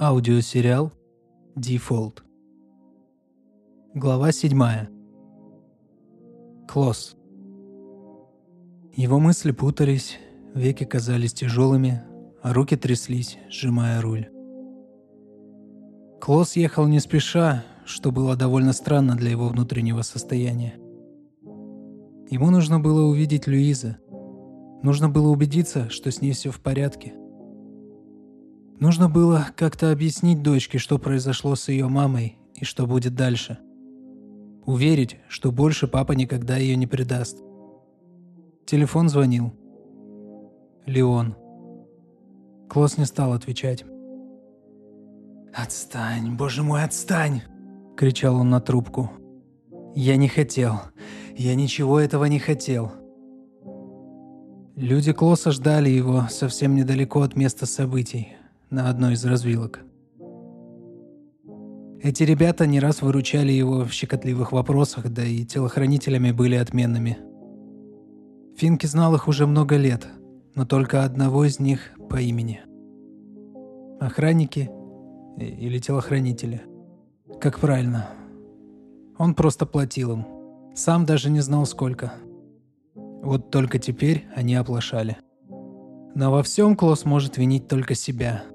Аудиосериал Default. Глава 7. Клосс. Его мысли путались, веки казались тяжелыми, а руки тряслись, сжимая руль. Клосс ехал не спеша, что было довольно странно для его внутреннего состояния. Ему нужно было увидеть Люиза. Нужно было убедиться, что с ней все в порядке – Нужно было как-то объяснить дочке, что произошло с ее мамой и что будет дальше. Уверить, что больше папа никогда ее не предаст. Телефон звонил. Леон. Клосс не стал отвечать. «Отстань, боже мой, отстань!» – кричал он на трубку. «Я не хотел. Я ничего этого не хотел». Люди Клосса ждали его совсем недалеко от места событий, на одной из развилок. Эти ребята не раз выручали его в щекотливых вопросах, да и телохранителями были отменными. Финки знал их уже много лет, но только одного из них по имени. Охранники или телохранители. Как правильно. Он просто платил им. Сам даже не знал сколько. Вот только теперь они оплошали. Но во всем Клосс может винить только себя –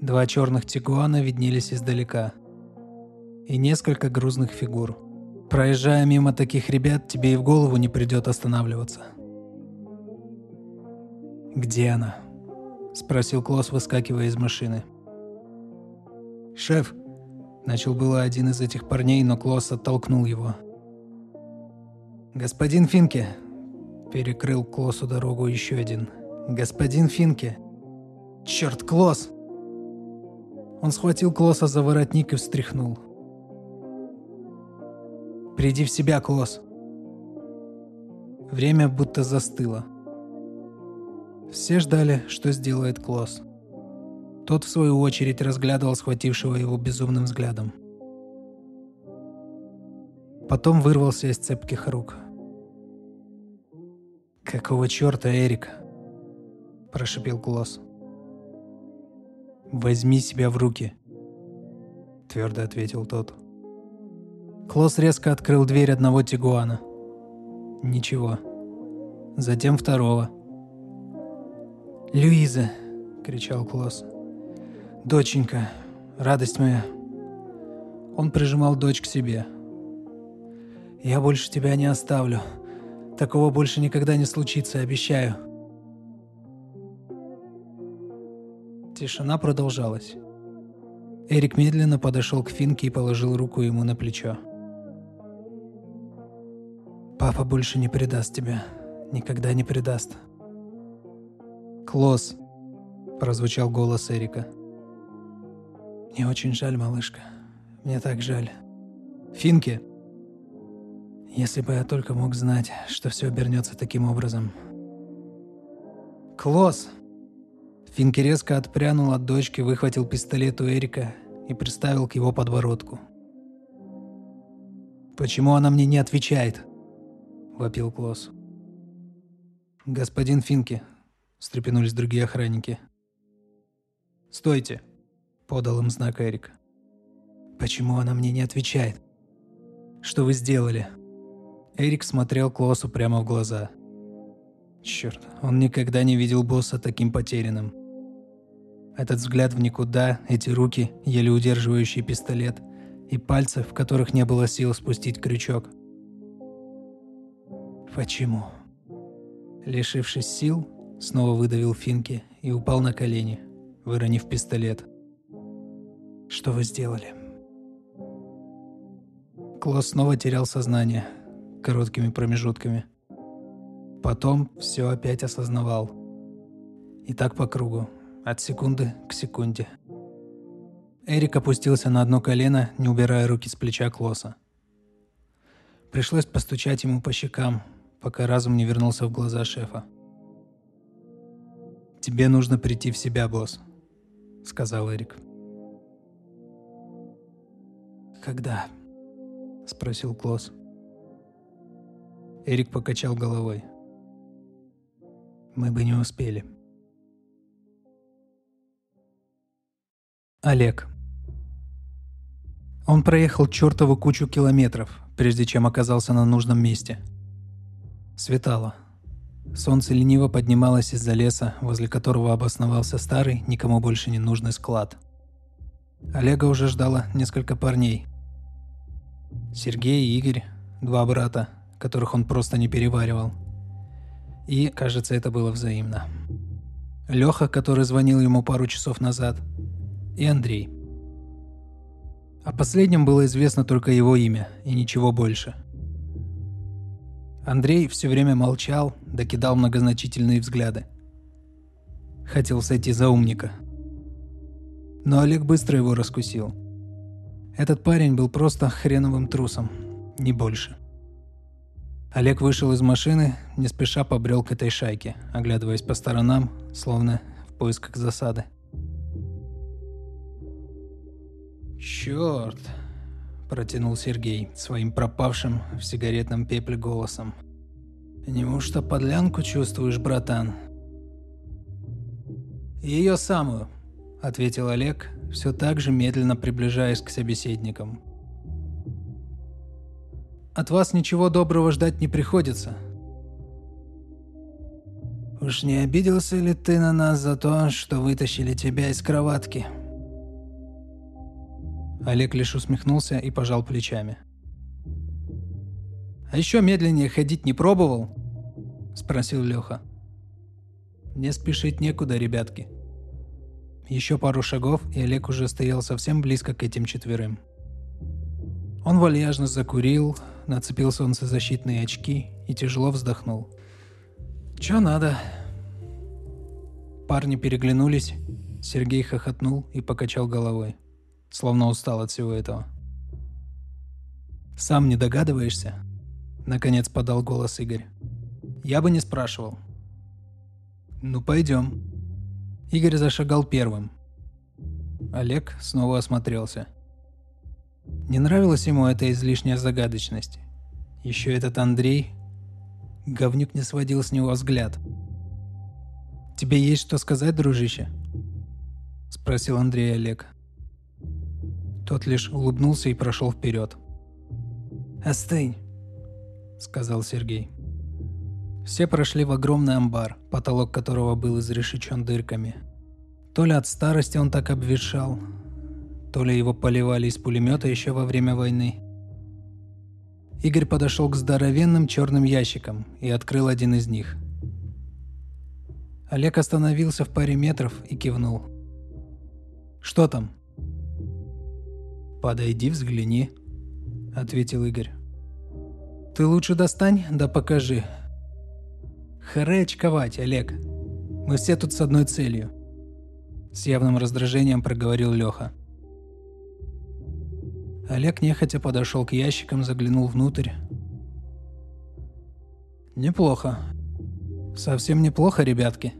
Два черных тигуана виднелись издалека. И несколько грузных фигур. Проезжая мимо таких ребят, тебе и в голову не придет останавливаться. «Где она?» – спросил Клосс, выскакивая из машины. «Шеф!» – начал было один из этих парней, но Клосс оттолкнул его. «Господин Финке!» – перекрыл Клоссу дорогу еще один. «Господин Финке!» «Черт, Клосс!» Он схватил Клосса за воротник и встряхнул. «Приди в себя, Клосс!» Время будто застыло. Все ждали, что сделает Клосс. Тот, в свою очередь, разглядывал схватившего его безумным взглядом. Потом вырвался из цепких рук. «Какого черта, Эрик?» – прошипел Клосс. «Возьми себя в руки», — твердо ответил тот. Клосс резко открыл дверь одного тигуана. Ничего. Затем второго. «Люиза!» — кричал Клосс. «Доченька, радость моя!» Он прижимал дочь к себе. «Я больше тебя не оставлю. Такого больше никогда не случится, обещаю». Тишина продолжалась. Эрик медленно подошел к Финке и положил руку ему на плечо. «Папа больше не предаст тебя. Никогда не предаст». «Клосс!» – прозвучал голос Эрика. «Мне очень жаль, малышка. Мне так жаль. Финки!» Если бы я только мог знать, что все обернется таким образом. «Клосс!» Финки резко отпрянул от дочки, выхватил пистолет у Эрика и приставил к его подбородку. «Почему она мне не отвечает?» – вопил Клосс. «Господин Финки», – встрепенулись другие охранники. «Стойте!» – подал им знак Эрик. «Почему она мне не отвечает? Что вы сделали?» Эрик смотрел Клоссу прямо в глаза. Черт, он никогда не видел босса таким потерянным. Этот взгляд в никуда, эти руки, еле удерживающие пистолет, и пальцы, в которых не было сил спустить крючок. Почему? Лишившись сил, снова выдавил Финки и упал на колени, выронив пистолет. Что вы сделали? Клосс снова терял сознание короткими промежутками. Потом все опять осознавал. И так по кругу, от секунды к секунде. Эрик опустился на одно колено, не убирая руки с плеча Клосса. Пришлось постучать ему по щекам, пока разум не вернулся в глаза шефа. «Тебе нужно прийти в себя, босс», — сказал Эрик. «Когда?» — спросил Клосс. Эрик покачал головой. «Мы бы не успели», — Олег. Он проехал чертову кучу километров, прежде чем оказался на нужном месте. Светало. Солнце лениво поднималось из-за леса, возле которого обосновался старый, никому больше не нужный склад. Олега уже ждало несколько парней. Сергей и Игорь, два брата, которых он просто не переваривал. И, кажется, это было взаимно. Леха, который звонил ему пару часов назад, и Андрей. О последнем было известно только его имя и ничего больше – Андрей все время молчал, докидал многозначительные взгляды. Хотел сойти за умника. Но Олег быстро его раскусил. Этот парень был просто хреновым трусом, не больше. Олег вышел из машины, не спеша побрел к этой шайке, оглядываясь по сторонам, словно в поисках засады. «Черт!» протянул Сергей своим пропавшим в сигаретном пепле голосом. «Неужто подлянку чувствуешь, братан?» «Ее самую», — ответил Олег, все так же медленно приближаясь к собеседникам. «От вас ничего доброго ждать не приходится». «Уж не обиделся ли ты на нас за то, что вытащили тебя из кроватки?» Олег лишь усмехнулся и пожал плечами. «А еще медленнее ходить не пробовал?» – спросил Леха. «Не спешить некуда, ребятки». Еще пару шагов, и Олег уже стоял совсем близко к этим четверым. Он вальяжно закурил, нацепил солнцезащитные очки и тяжело вздохнул. «Чё надо?» Парни переглянулись, Сергей хохотнул и покачал головой словно устал от всего этого. «Сам не догадываешься?» — наконец подал голос Игорь. «Я бы не спрашивал». «Ну, пойдем». Игорь зашагал первым. Олег снова осмотрелся. Не нравилась ему эта излишняя загадочность. Еще этот Андрей... Говнюк не сводил с него взгляд. «Тебе есть что сказать, дружище?» — спросил Андрей Олег. Тот лишь улыбнулся и прошел вперед. «Остынь», — сказал Сергей. Все прошли в огромный амбар, потолок которого был изрешечен дырками. То ли от старости он так обветшал, то ли его поливали из пулемета еще во время войны. Игорь подошел к здоровенным черным ящикам и открыл один из них. Олег остановился в паре метров и кивнул. «Что там?» «Подойди, взгляни», — ответил Игорь. «Ты лучше достань, да покажи». «Харе очковать, Олег. Мы все тут с одной целью», — с явным раздражением проговорил Леха. Олег нехотя подошел к ящикам, заглянул внутрь. «Неплохо. Совсем неплохо, ребятки».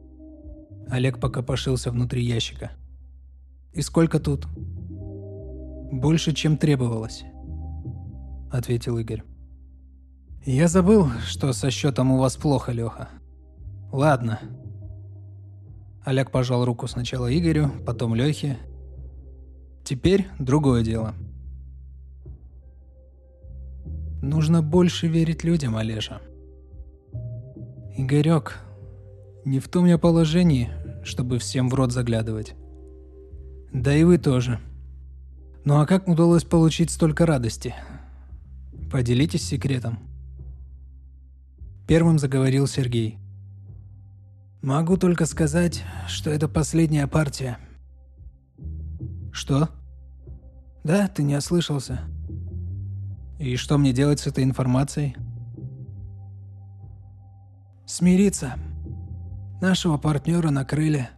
Олег пока пошился внутри ящика. «И сколько тут?» «Больше, чем требовалось», — ответил Игорь. «Я забыл, что со счетом у вас плохо, Леха. Ладно». Олег пожал руку сначала Игорю, потом Лехе. Теперь другое дело. Нужно больше верить людям, Олежа. Игорек, не в том я положении, чтобы всем в рот заглядывать. Да и вы тоже. — ну а как удалось получить столько радости? Поделитесь секретом. Первым заговорил Сергей. Могу только сказать, что это последняя партия. Что? Да, ты не ослышался. И что мне делать с этой информацией? Смириться. Нашего партнера накрыли.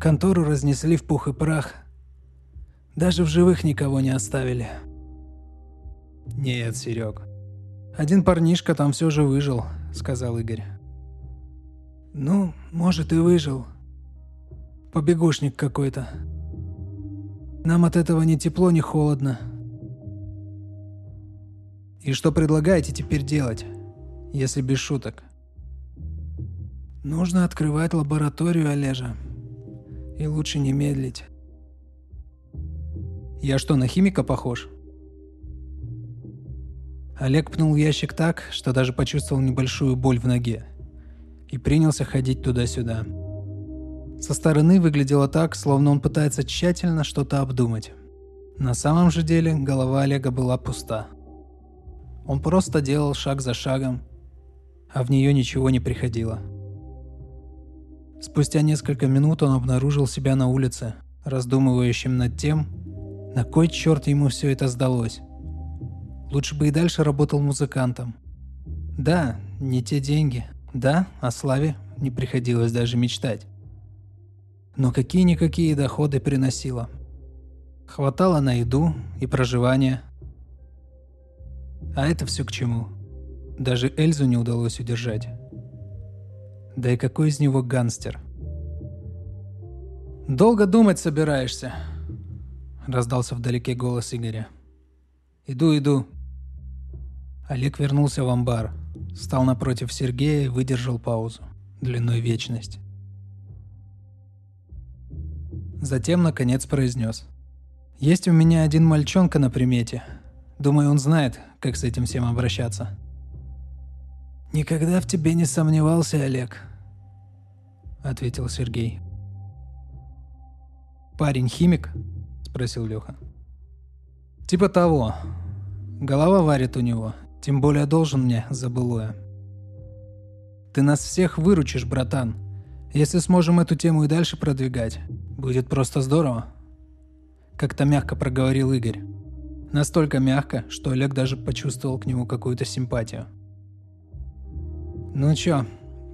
Контору разнесли в пух и прах – даже в живых никого не оставили. Нет, Серег. Один парнишка там все же выжил, сказал Игорь. Ну, может и выжил. Побегушник какой-то. Нам от этого ни тепло, ни холодно. И что предлагаете теперь делать, если без шуток? Нужно открывать лабораторию Олежа. И лучше не медлить. Я что, на химика похож? Олег пнул ящик так, что даже почувствовал небольшую боль в ноге. И принялся ходить туда-сюда. Со стороны выглядело так, словно он пытается тщательно что-то обдумать. На самом же деле голова Олега была пуста. Он просто делал шаг за шагом, а в нее ничего не приходило. Спустя несколько минут он обнаружил себя на улице, раздумывающим над тем, на кой черт ему все это сдалось. Лучше бы и дальше работал музыкантом. Да, не те деньги. Да, о славе не приходилось даже мечтать. Но какие-никакие доходы приносило. Хватало на еду и проживание. А это все к чему? Даже Эльзу не удалось удержать. Да и какой из него гангстер? «Долго думать собираешься?» Раздался вдалеке голос Игоря. «Иду, иду». Олег вернулся в амбар, стал напротив Сергея и выдержал паузу, длиной вечность. Затем, наконец, произнес. «Есть у меня один мальчонка на примете. Думаю, он знает, как с этим всем обращаться». «Никогда в тебе не сомневался, Олег», — ответил Сергей. «Парень химик?» — спросил Леха. «Типа того. Голова варит у него, тем более должен мне за былое. Ты нас всех выручишь, братан. Если сможем эту тему и дальше продвигать, будет просто здорово». Как-то мягко проговорил Игорь. Настолько мягко, что Олег даже почувствовал к нему какую-то симпатию. «Ну чё,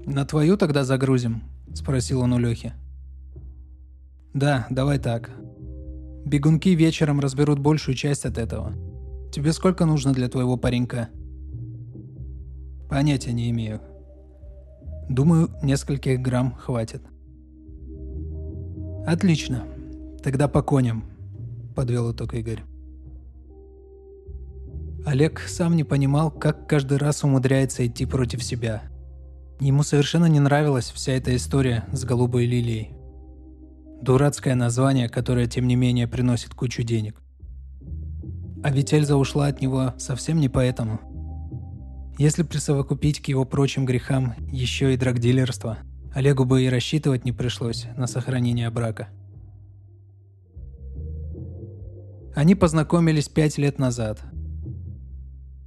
на твою тогда загрузим?» – спросил он у Лёхи. «Да, давай так. Бегунки вечером разберут большую часть от этого. Тебе сколько нужно для твоего паренька?» «Понятия не имею. Думаю, нескольких грамм хватит». «Отлично. Тогда по коням», – подвел итог Игорь. Олег сам не понимал, как каждый раз умудряется идти против себя. Ему совершенно не нравилась вся эта история с голубой лилией. Дурацкое название, которое, тем не менее, приносит кучу денег. А ведь Эльза ушла от него совсем не поэтому. Если присовокупить к его прочим грехам еще и драгдилерство, Олегу бы и рассчитывать не пришлось на сохранение брака. Они познакомились пять лет назад.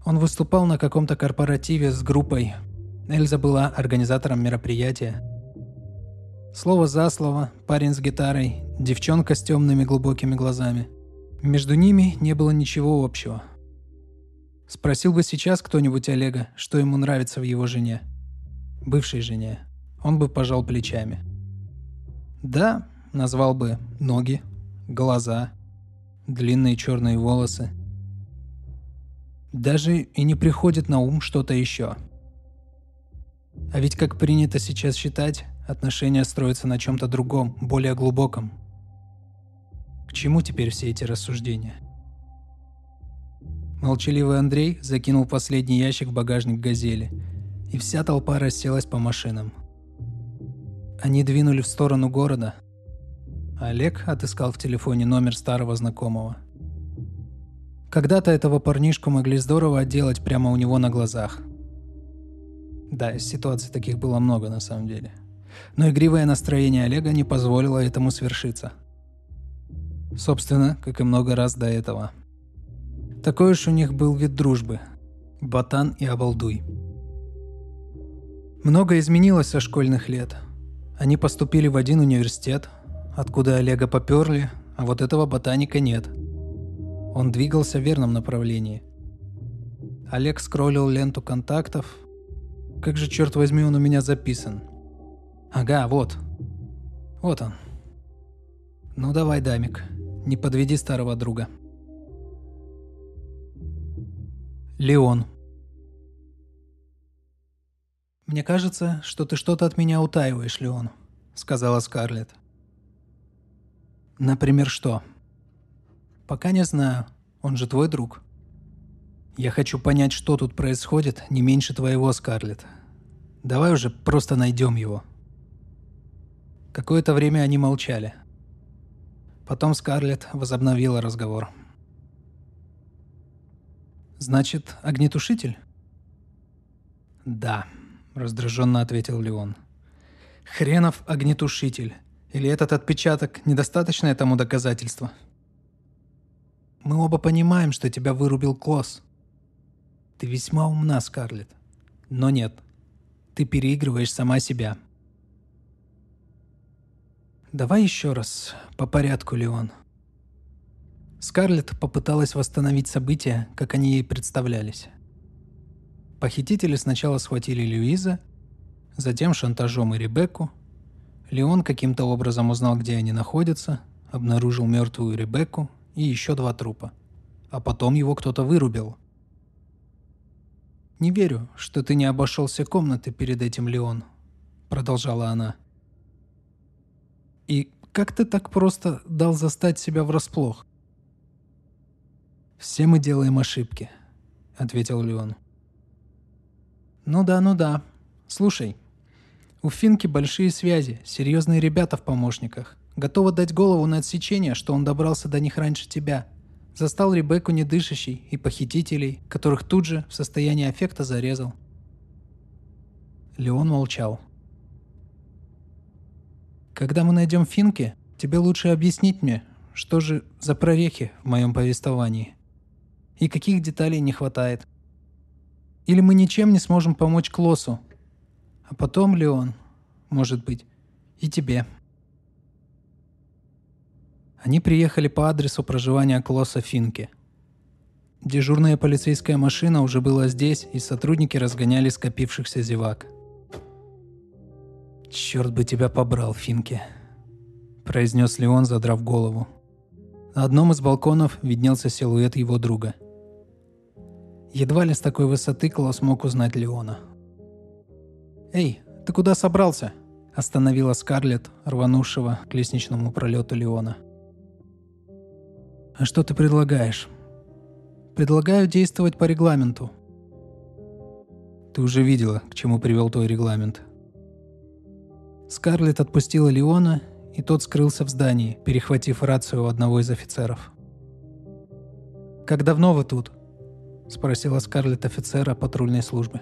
Он выступал на каком-то корпоративе с группой, Эльза была организатором мероприятия. Слово за слово, парень с гитарой, девчонка с темными глубокими глазами. Между ними не было ничего общего. Спросил бы сейчас кто-нибудь Олега, что ему нравится в его жене. Бывшей жене. Он бы пожал плечами. Да, назвал бы ноги, глаза, длинные черные волосы. Даже и не приходит на ум что-то еще – а ведь, как принято сейчас считать, отношения строятся на чем-то другом, более глубоком. К чему теперь все эти рассуждения? Молчаливый Андрей закинул последний ящик в багажник «Газели», и вся толпа расселась по машинам. Они двинули в сторону города. Олег отыскал в телефоне номер старого знакомого. Когда-то этого парнишку могли здорово отделать прямо у него на глазах – да, ситуаций таких было много на самом деле. Но игривое настроение Олега не позволило этому свершиться. Собственно, как и много раз до этого. Такой уж у них был вид дружбы. Ботан и обалдуй. Много изменилось со школьных лет. Они поступили в один университет, откуда Олега поперли, а вот этого ботаника нет. Он двигался в верном направлении. Олег скроллил ленту контактов, как же, черт возьми, он у меня записан? Ага, вот. Вот он. Ну давай, Дамик, не подведи старого друга. Леон. «Мне кажется, что ты что-то от меня утаиваешь, Леон», — сказала Скарлетт. «Например, что?» «Пока не знаю. Он же твой друг». Я хочу понять, что тут происходит, не меньше твоего, Скарлетт. Давай уже просто найдем его. Какое-то время они молчали. Потом Скарлетт возобновила разговор. «Значит, огнетушитель?» «Да», — раздраженно ответил Леон. «Хренов огнетушитель. Или этот отпечаток – недостаточное тому доказательство?» «Мы оба понимаем, что тебя вырубил Клосс. Ты весьма умна, Скарлетт. Но нет, ты переигрываешь сама себя». «Давай еще раз, по порядку, Леон». Скарлетт попыталась восстановить события, как они ей представлялись. Похитители сначала схватили Люиза, затем шантажом и Ребекку. Леон каким-то образом узнал, где они находятся, обнаружил мертвую Ребекку и еще два трупа. А потом его кто-то вырубил. «Не верю, что ты не обошел все комнаты перед этим, Леон», — продолжала она. И как ты так просто дал застать себя врасплох? «Все мы делаем ошибки», — ответил Леон. «Ну да, ну да. Слушай, у Финки большие связи, серьезные ребята в помощниках. Готова дать голову на отсечение, что он добрался до них раньше тебя. Застал Ребекку недышащей и похитителей, которых тут же в состоянии аффекта зарезал». Леон молчал. Когда мы найдем Финки, тебе лучше объяснить мне, что же за прорехи в моем повествовании. И каких деталей не хватает. Или мы ничем не сможем помочь Клоссу. А потом, Леон, может быть, и тебе. Они приехали по адресу проживания Клосса Финки. Дежурная полицейская машина уже была здесь, и сотрудники разгоняли скопившихся зевак – «Черт бы тебя побрал, Финки», — произнес Леон, задрав голову. На одном из балконов виднелся силуэт его друга. Едва ли с такой высоты Клаус мог узнать Леона. «Эй, ты куда собрался?» — остановила Скарлетт, рванувшего к лестничному пролету Леона. «А что ты предлагаешь?» «Предлагаю действовать по регламенту». «Ты уже видела, к чему привел твой регламент», Скарлетт отпустила Леона, и тот скрылся в здании, перехватив рацию у одного из офицеров. «Как давно вы тут?» – спросила Скарлетт офицера патрульной службы.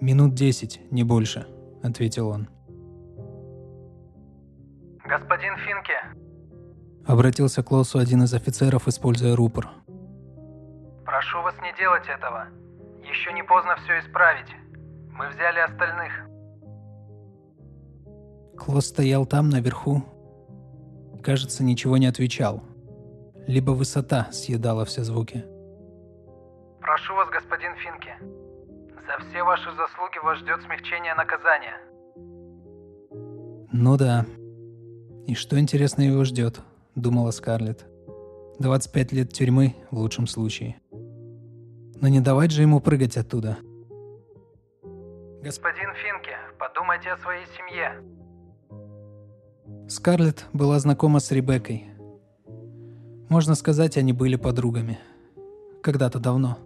«Минут десять, не больше», – ответил он. «Господин Финке!» – обратился к Лосу один из офицеров, используя рупор. «Прошу вас не делать этого. Еще не поздно все исправить. Мы взяли остальных». Клод стоял там, наверху. Кажется, ничего не отвечал. Либо высота съедала все звуки. «Прошу вас, господин Финки, за все ваши заслуги вас ждет смягчение наказания». «Ну да. И что, интересно, его ждет?» – думала Скарлетт. 25 лет тюрьмы в лучшем случае. Но не давать же ему прыгать оттуда. «Господин Финки, подумайте о своей семье», Скарлетт была знакома с Ребеккой. Можно сказать, они были подругами. Когда-то давно.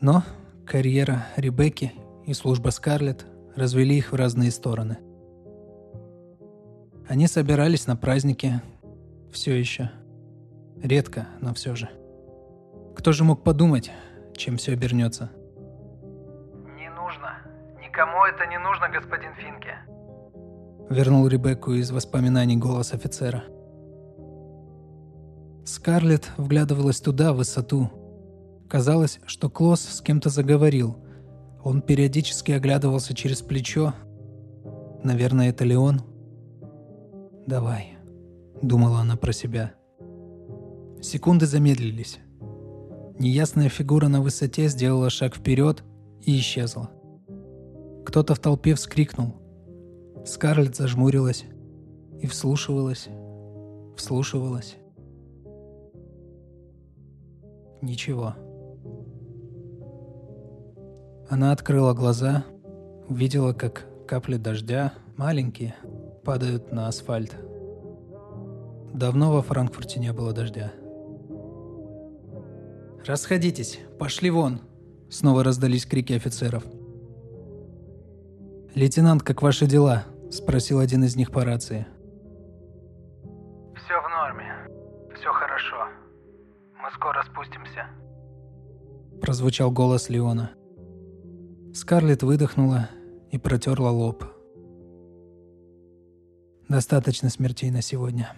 Но карьера Ребекки и служба Скарлетт развели их в разные стороны. Они собирались на праздники все еще. Редко, но все же. Кто же мог подумать, чем все обернется? Не нужно. Никому это не нужно, господин Финке. Вернул Ребекку из воспоминаний голос офицера. Скарлетт вглядывалась туда, в высоту. Казалось, что Клосс с кем-то заговорил. Он периодически оглядывался через плечо. Наверное, это ли он? «Давай», — думала она про себя. Секунды замедлились. Неясная фигура на высоте сделала шаг вперед и исчезла. Кто-то в толпе вскрикнул. Скарлетт зажмурилась и вслушивалась, вслушивалась. Ничего. Она открыла глаза, увидела, как капли дождя, маленькие, падают на асфальт. Давно во Франкфурте не было дождя. «Расходитесь, пошли вон!» Снова раздались крики офицеров. «Лейтенант, как ваши дела?» – спросил один из них по рации. «Все в Хорошо. Мы скоро спустимся. Прозвучал голос Леона. Скарлетт выдохнула и протерла лоб. Достаточно смертей на сегодня.